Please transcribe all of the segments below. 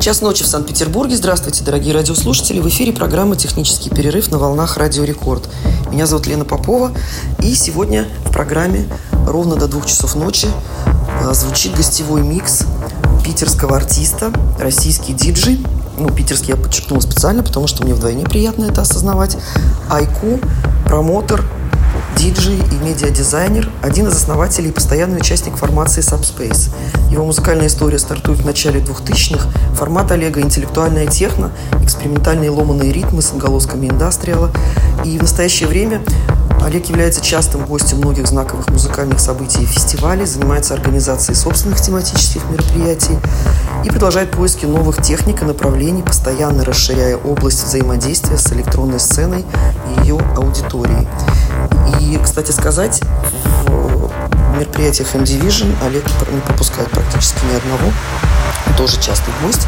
Час ночи в Санкт-Петербурге. Здравствуйте, дорогие радиослушатели. В эфире программа «Технический перерыв» на волнах «Радио Рекорд». Меня зовут Лена Попова. И сегодня в программе ровно до двух часов ночи а, звучит гостевой микс питерского артиста, российский диджей. Ну, питерский я подчеркнула специально, потому что мне вдвойне приятно это осознавать. Айку, промотор, диджей и медиадизайнер, один из основателей и постоянный участник формации Subspace. Его музыкальная история стартует в начале 2000-х. Формат Олега – интеллектуальная техно, экспериментальные ломаные ритмы с отголосками индастриала. И в настоящее время Олег является частым гостем многих знаковых музыкальных событий и фестивалей, занимается организацией собственных тематических мероприятий и продолжает поиски новых техник и направлений, постоянно расширяя область взаимодействия с электронной сценой и ее аудиторией. И, кстати сказать, в мероприятиях M-Division Олег не пропускает практически ни одного. Он тоже частый гость.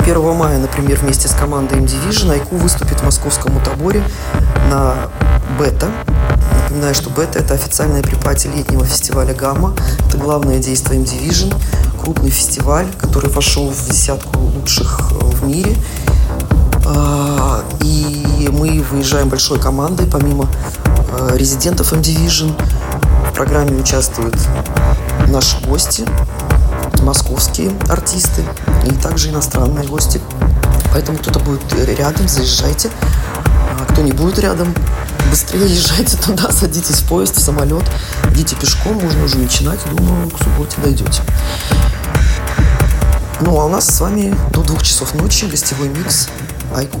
1 мая, например, вместе с командой M-Division Айку выступит в московском Мутаборе на Бета. Напоминаю, что Бета – это официальная препати летнего фестиваля «Гамма». Это главное действие M-Division, крупный фестиваль, который вошел в десятку лучших в мире. Мы выезжаем большой командой, помимо а, резидентов M-Division. В программе участвуют наши гости, московские артисты и также иностранные гости. Поэтому кто-то будет рядом, заезжайте. А кто не будет рядом, быстрее езжайте туда, садитесь в поезд, в самолет, идите пешком, можно уже начинать, думаю, к субботе дойдете. Ну, а у нас с вами до двух часов ночи гостевой микс Айку.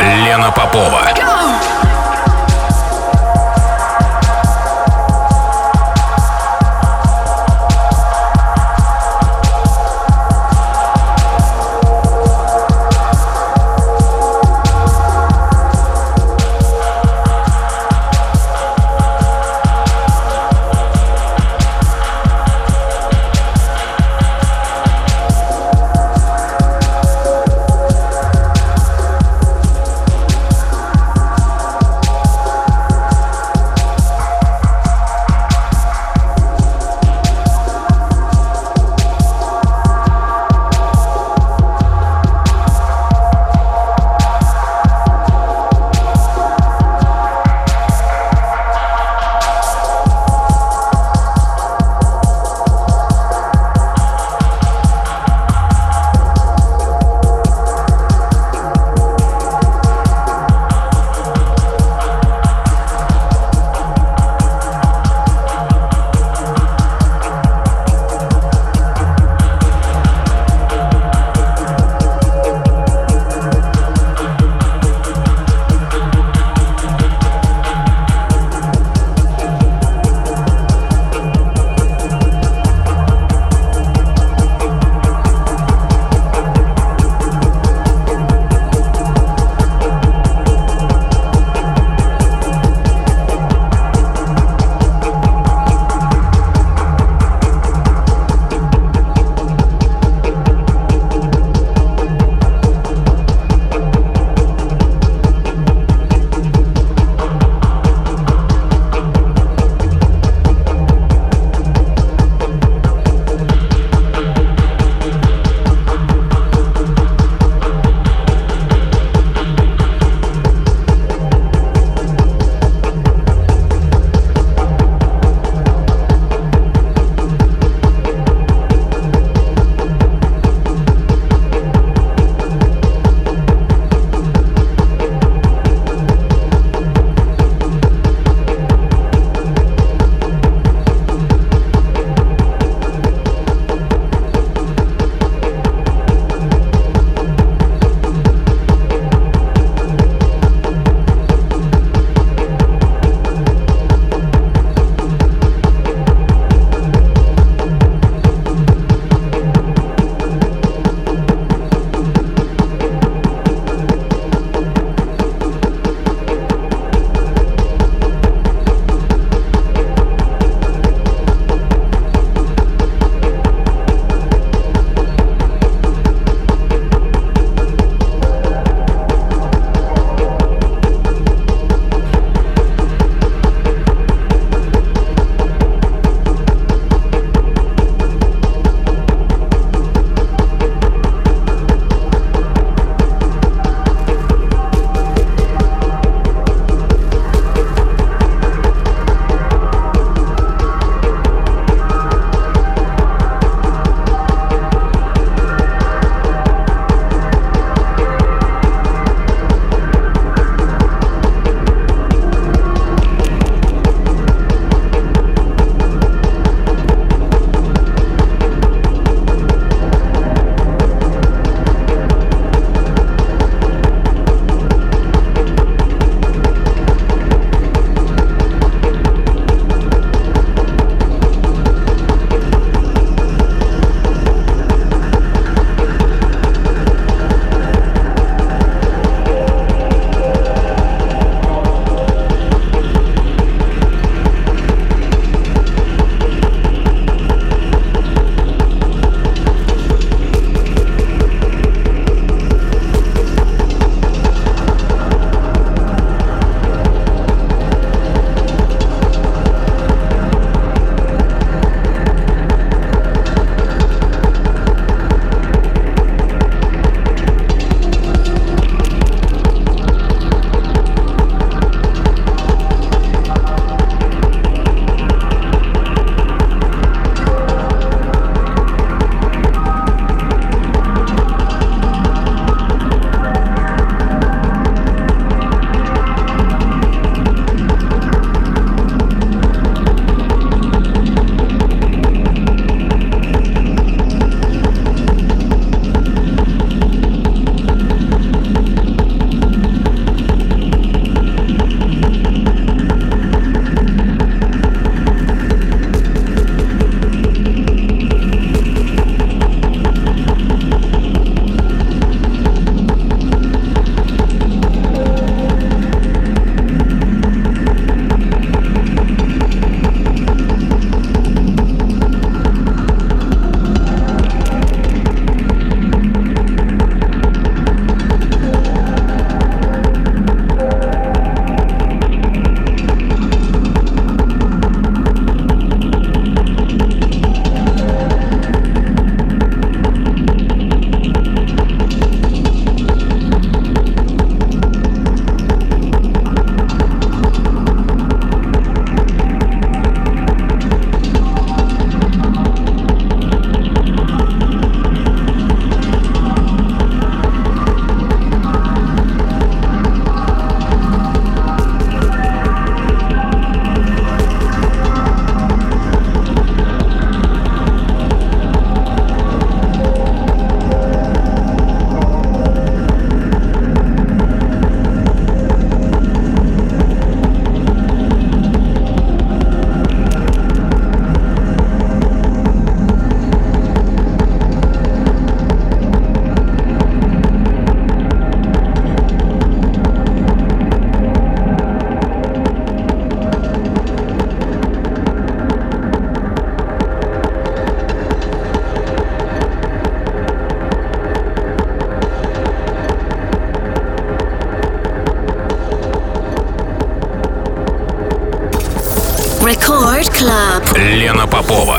Лена Попова. Попова.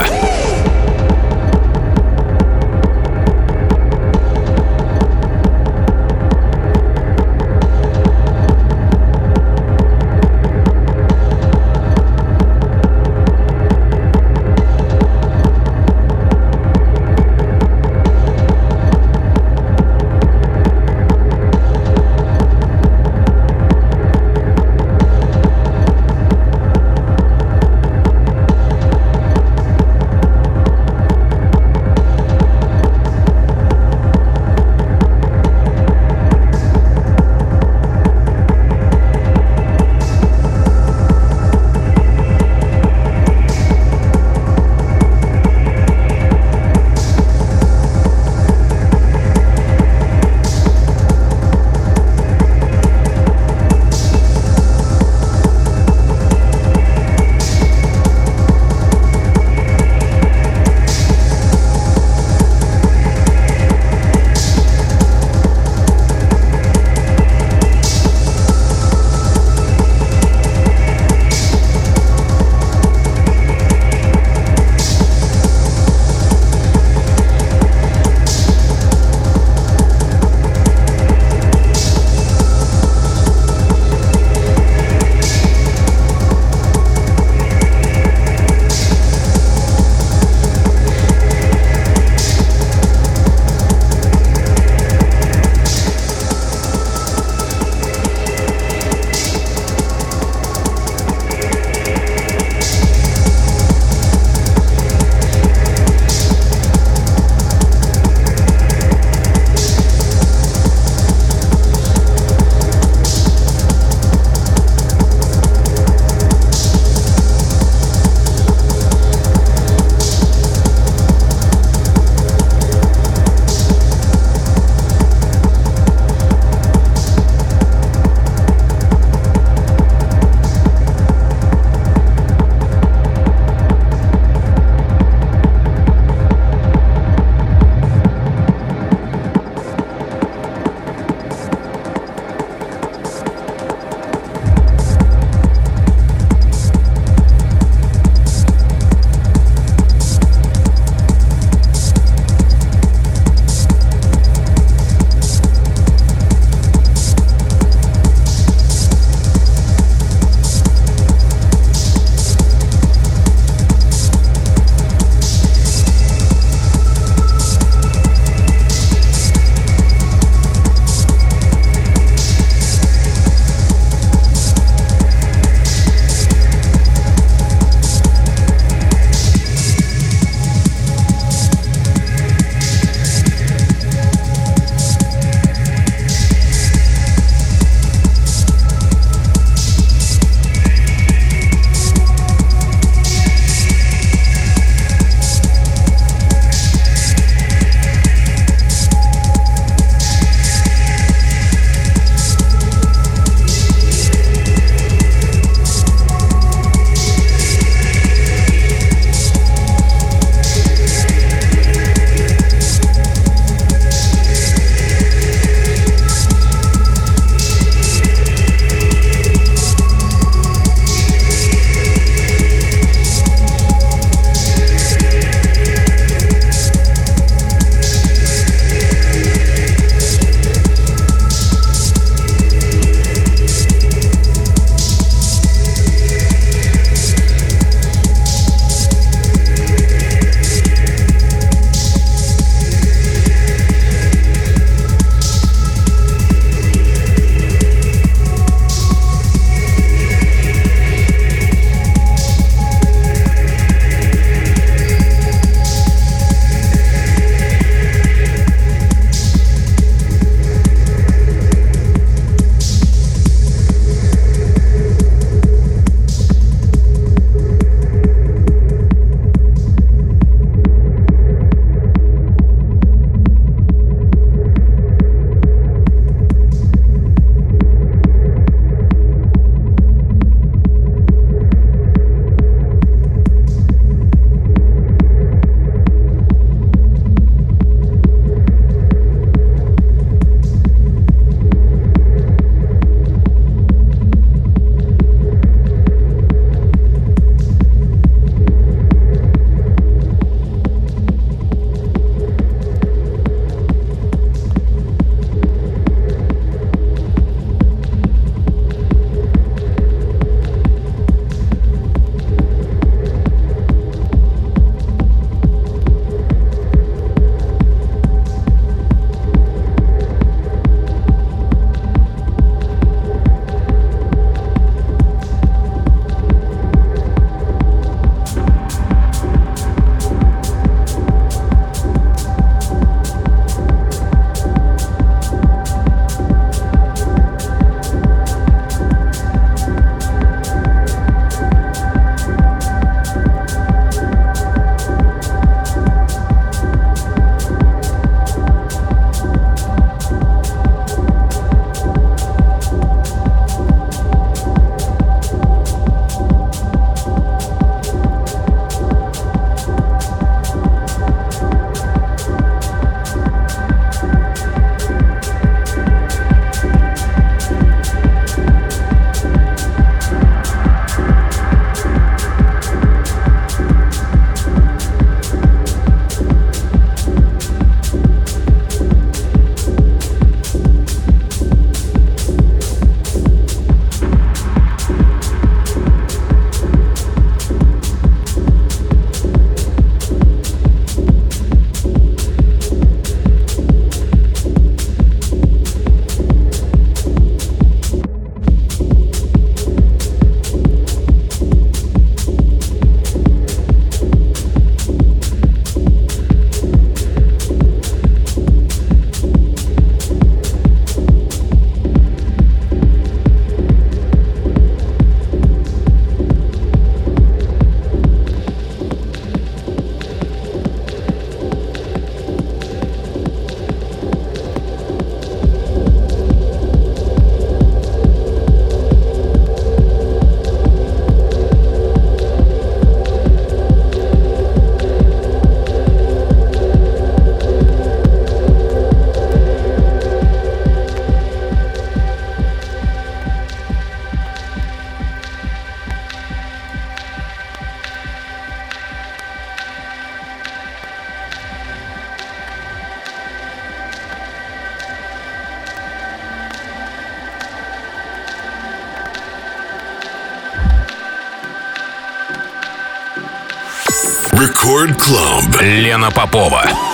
Club. Лена Попова.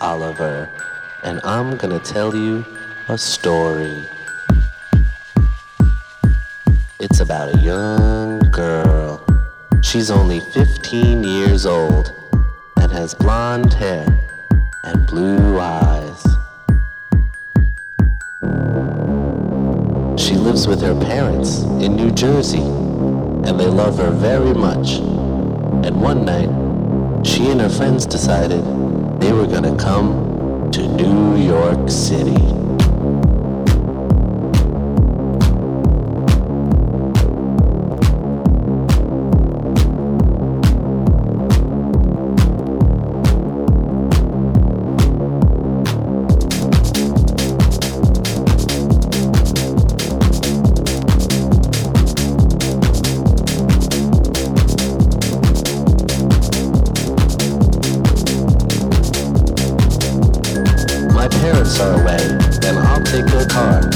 Oliver, and I'm gonna tell you a story. It's about a young girl. She's only 15 years old and has blonde hair and blue eyes. She lives with her parents in New Jersey, and they love her very much. And one night, she and her friends decided they were gonna come to New York City. lights way, away, then I'll take your car.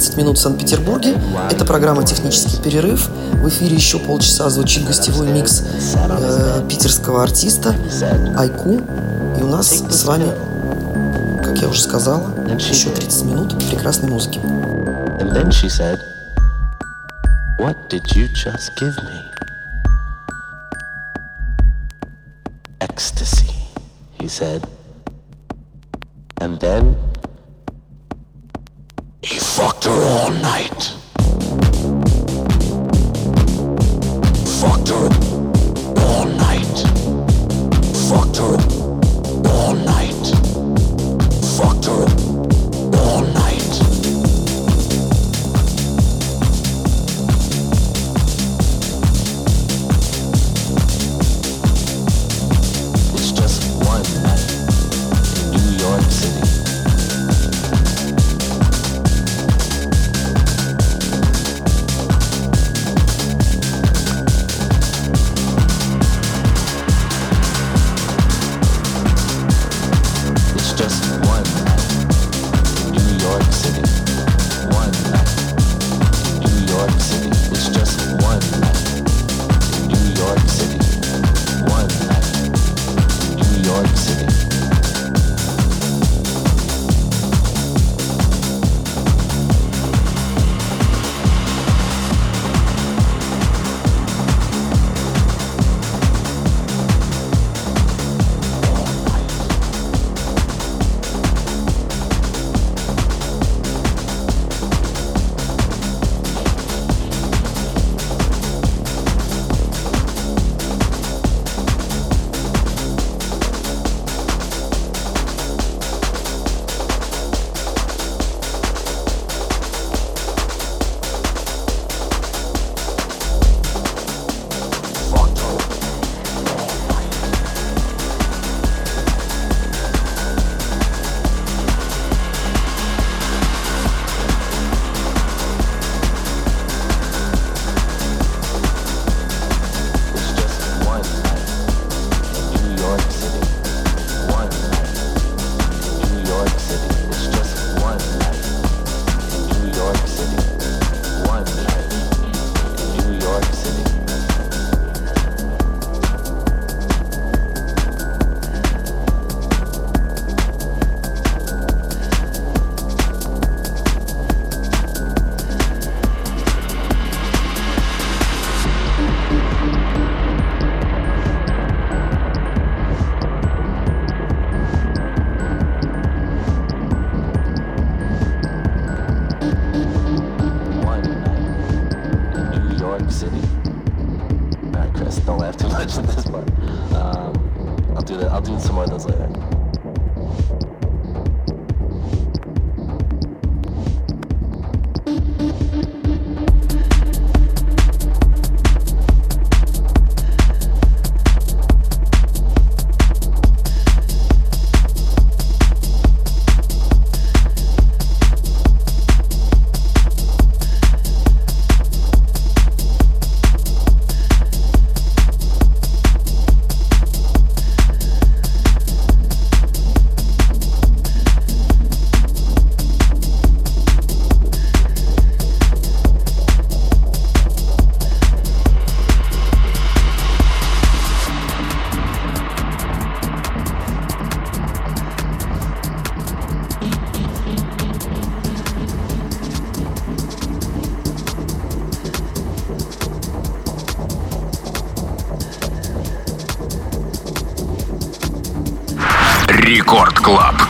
30 минут в Санкт-Петербурге. Это программа «Технический перерыв». В эфире еще полчаса звучит гостевой микс э, питерского артиста Айку. И у нас с вами, как я уже сказала, еще 30 минут прекрасной музыки. And then she said, What did you just give me? ecstasy, he said. And then he fucked her all night. Fucked her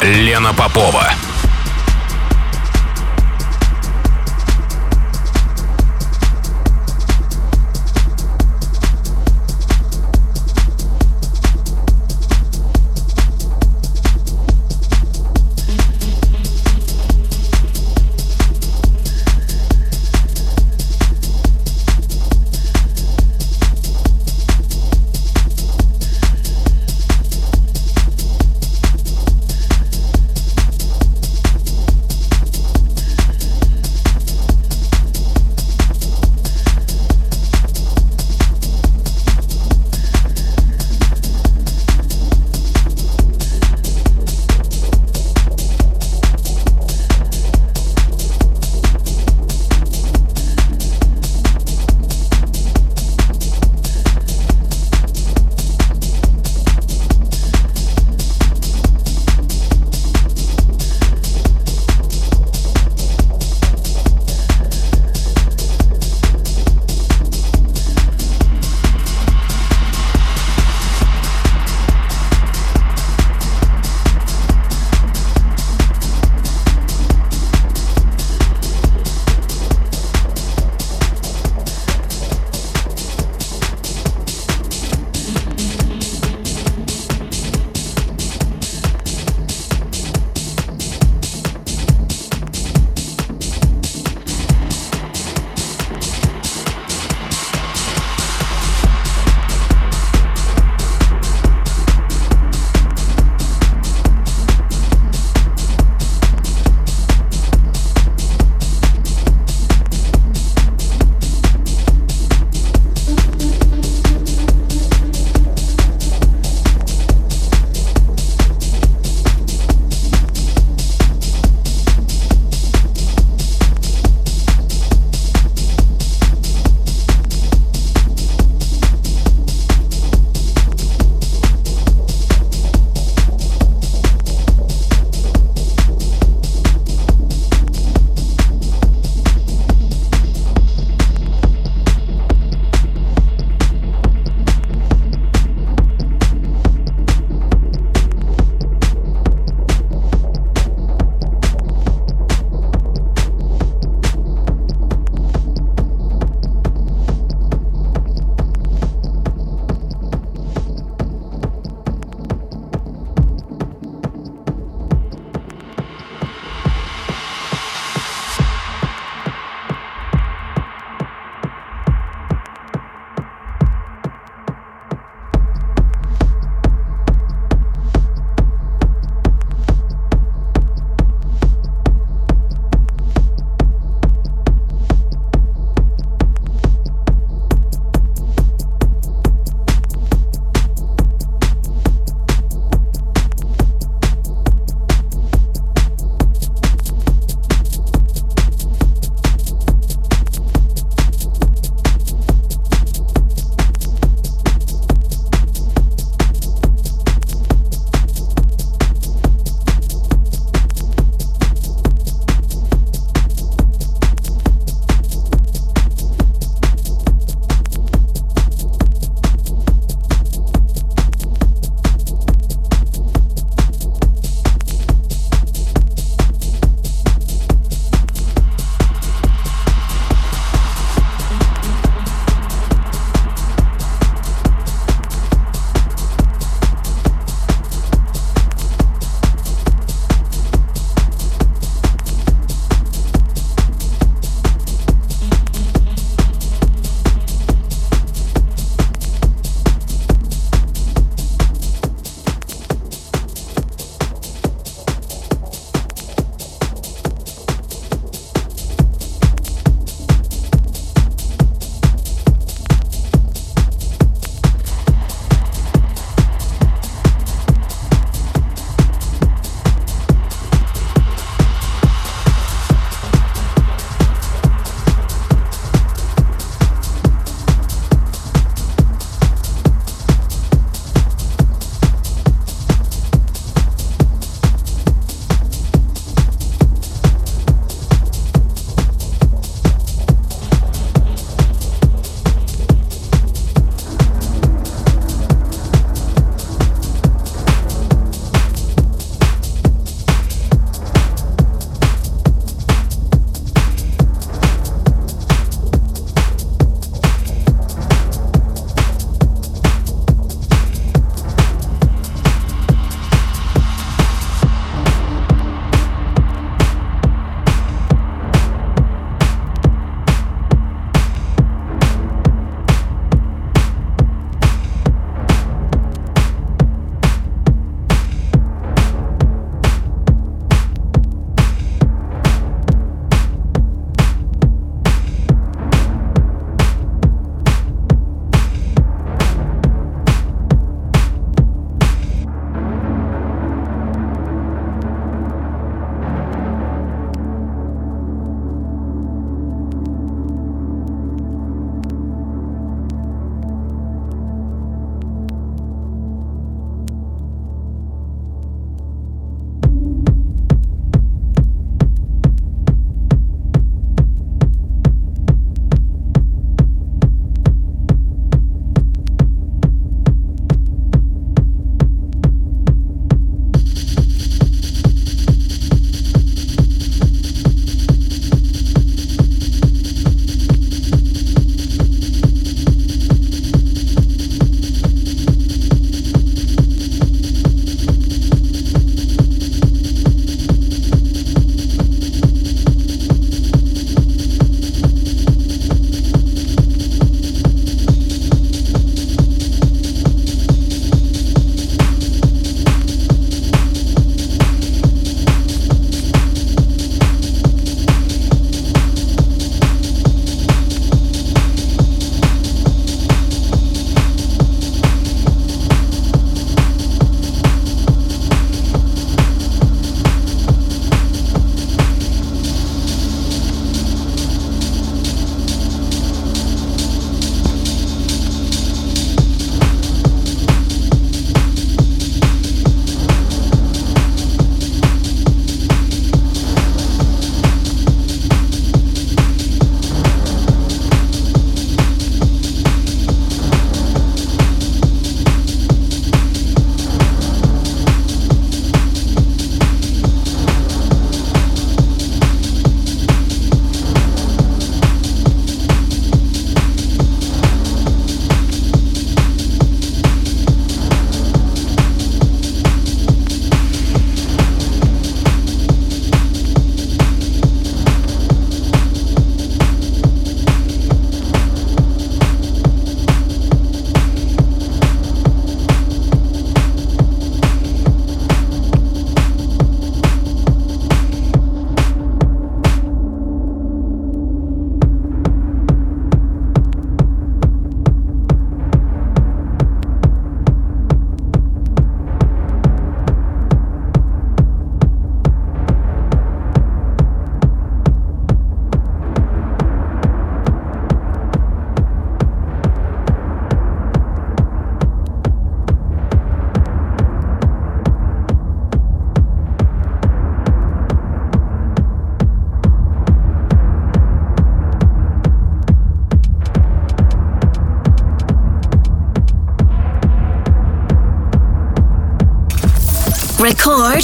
Лена Попова.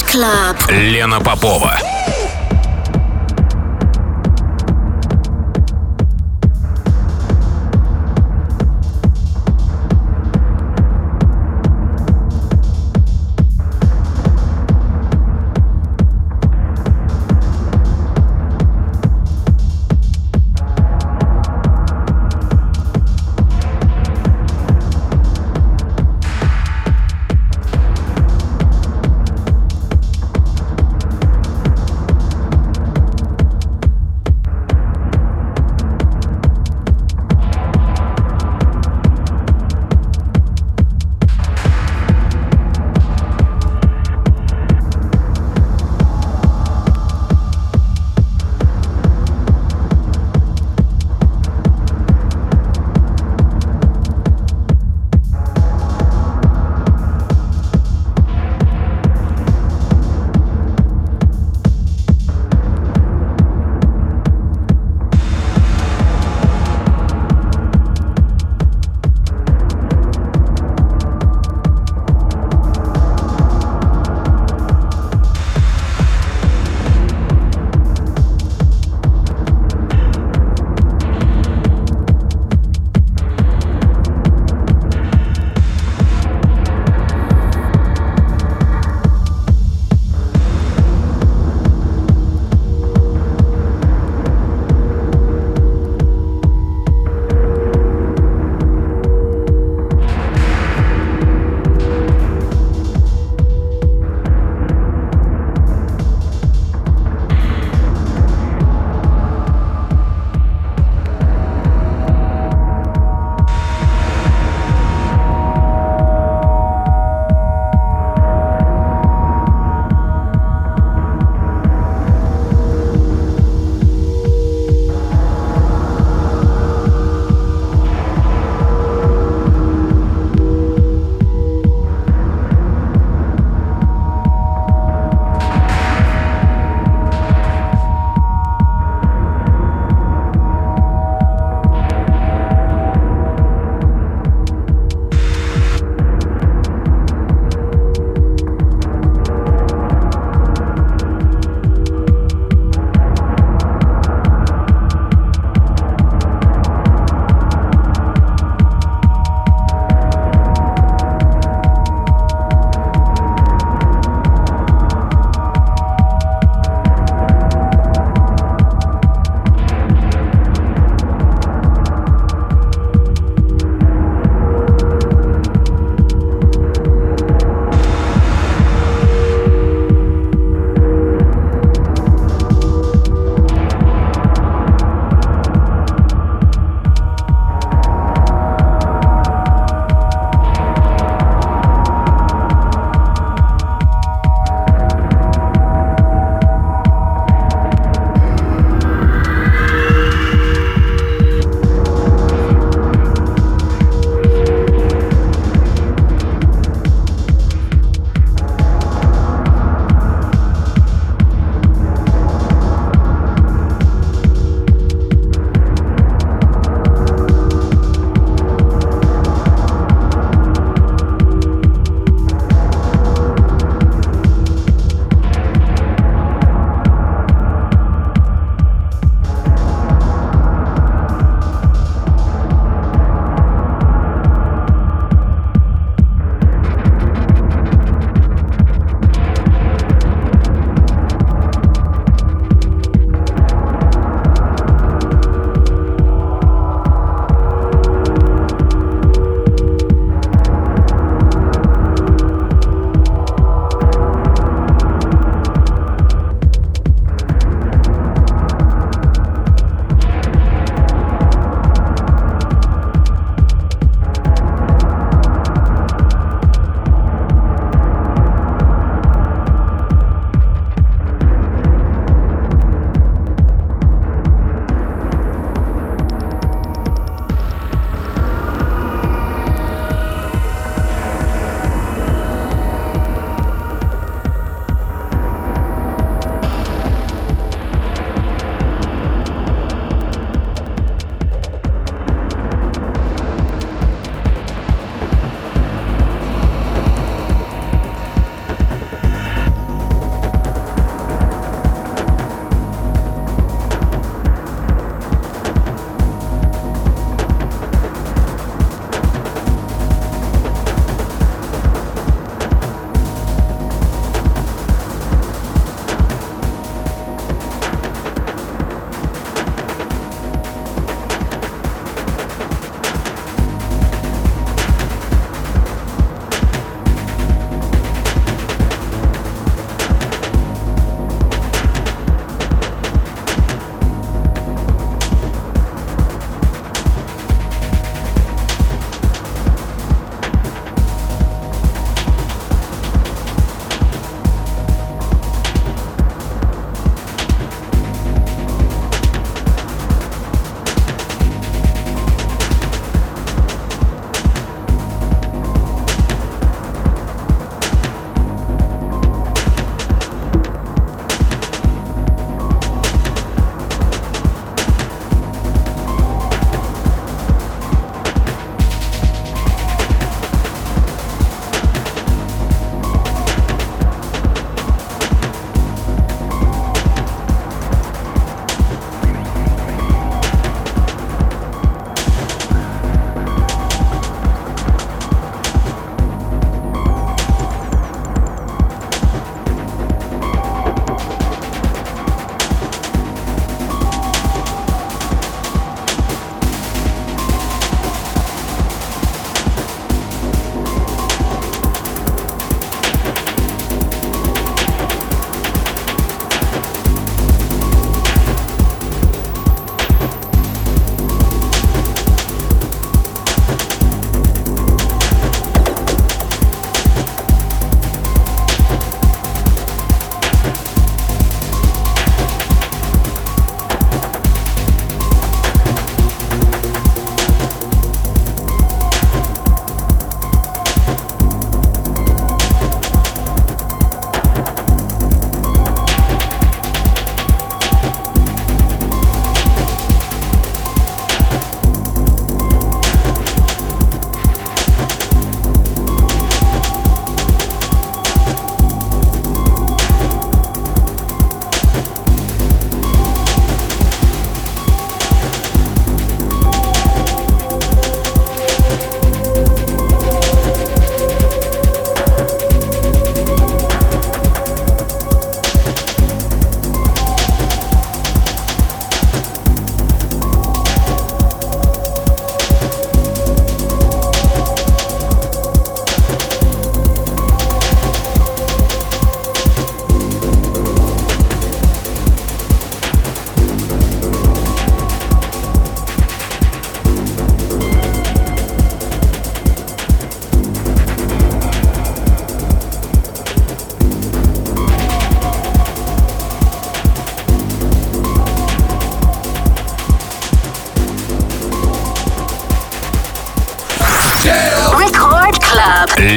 Club. Лена Попова.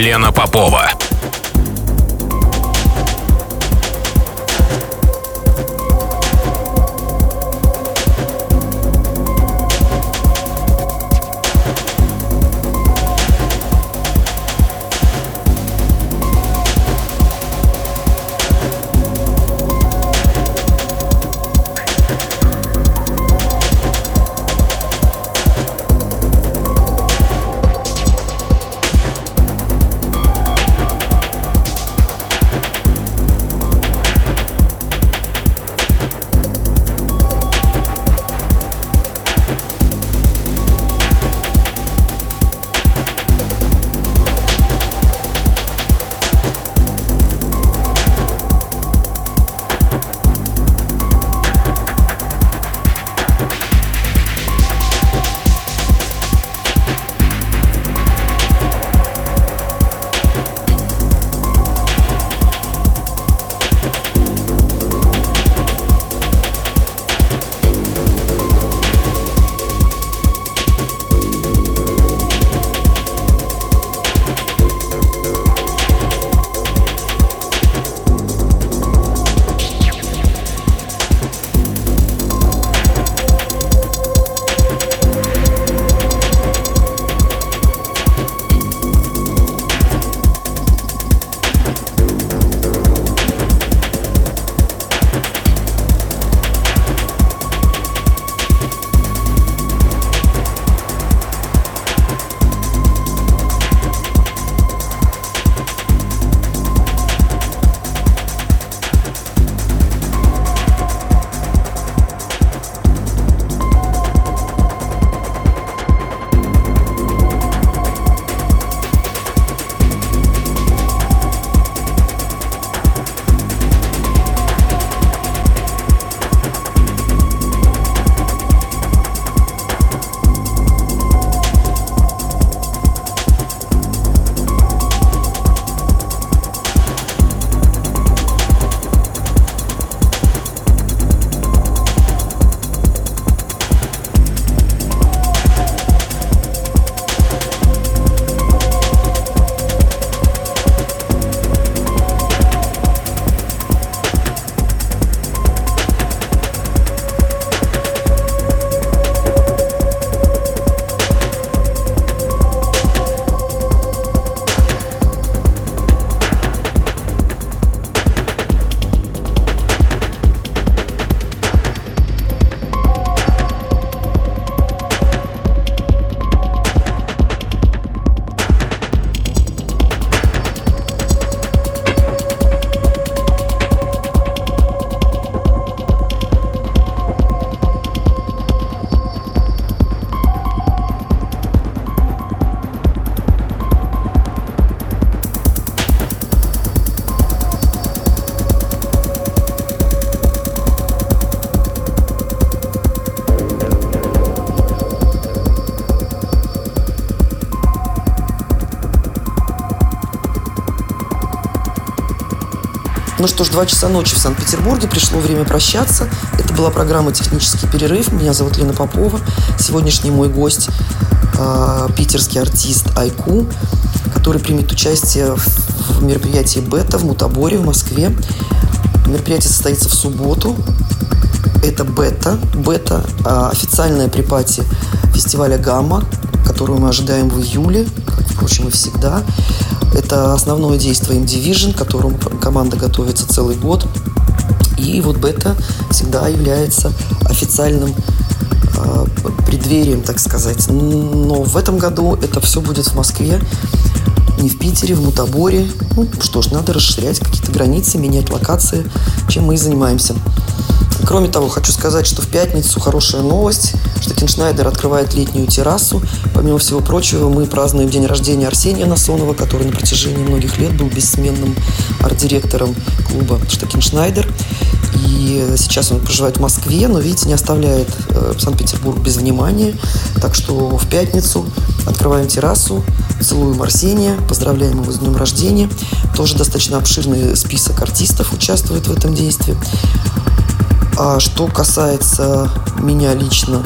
60. Лена Попова. Ну что ж, два часа ночи в Санкт-Петербурге. Пришло время прощаться. Это была программа «Технический перерыв». Меня зовут Лена Попова. Сегодняшний мой гость э, питерский артист Айку, который примет участие в мероприятии «Бета» в Мутаборе в Москве. Мероприятие состоится в субботу. Это «Бета». «Бета» э, официальная припати фестиваля «Гамма», которую мы ожидаем в июле, впрочем, и всегда. Это основное действие M-Division, к которому команда готовится целый год. И вот бета всегда является официальным э, преддверием, так сказать. Но в этом году это все будет в Москве, не в Питере, в Мутаборе. Ну что ж, надо расширять какие-то границы, менять локации, чем мы и занимаемся. Кроме того, хочу сказать, что в пятницу хорошая новость, Штакеншнайдер открывает летнюю террасу. Помимо всего прочего, мы празднуем день рождения Арсения Насонова, который на протяжении многих лет был бессменным арт-директором клуба Штакеншнайдер. И сейчас он проживает в Москве, но, видите, не оставляет э, Санкт-Петербург без внимания. Так что в пятницу открываем террасу, целуем Арсения, поздравляем его с днем рождения. Тоже достаточно обширный список артистов участвует в этом действии. А что касается меня лично,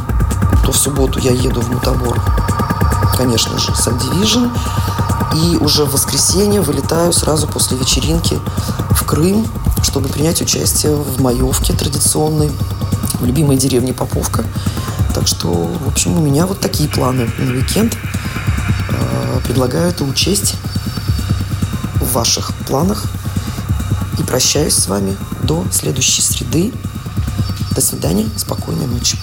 то в субботу я еду в Мутабор, конечно же, Subdivision. И уже в воскресенье вылетаю сразу после вечеринки в Крым, чтобы принять участие в маевке традиционной в любимой деревне Поповка. Так что, в общем, у меня вот такие планы на уикенд. Э, предлагаю это учесть в ваших планах. И прощаюсь с вами до следующей среды. До свидания. Спокойной ночи.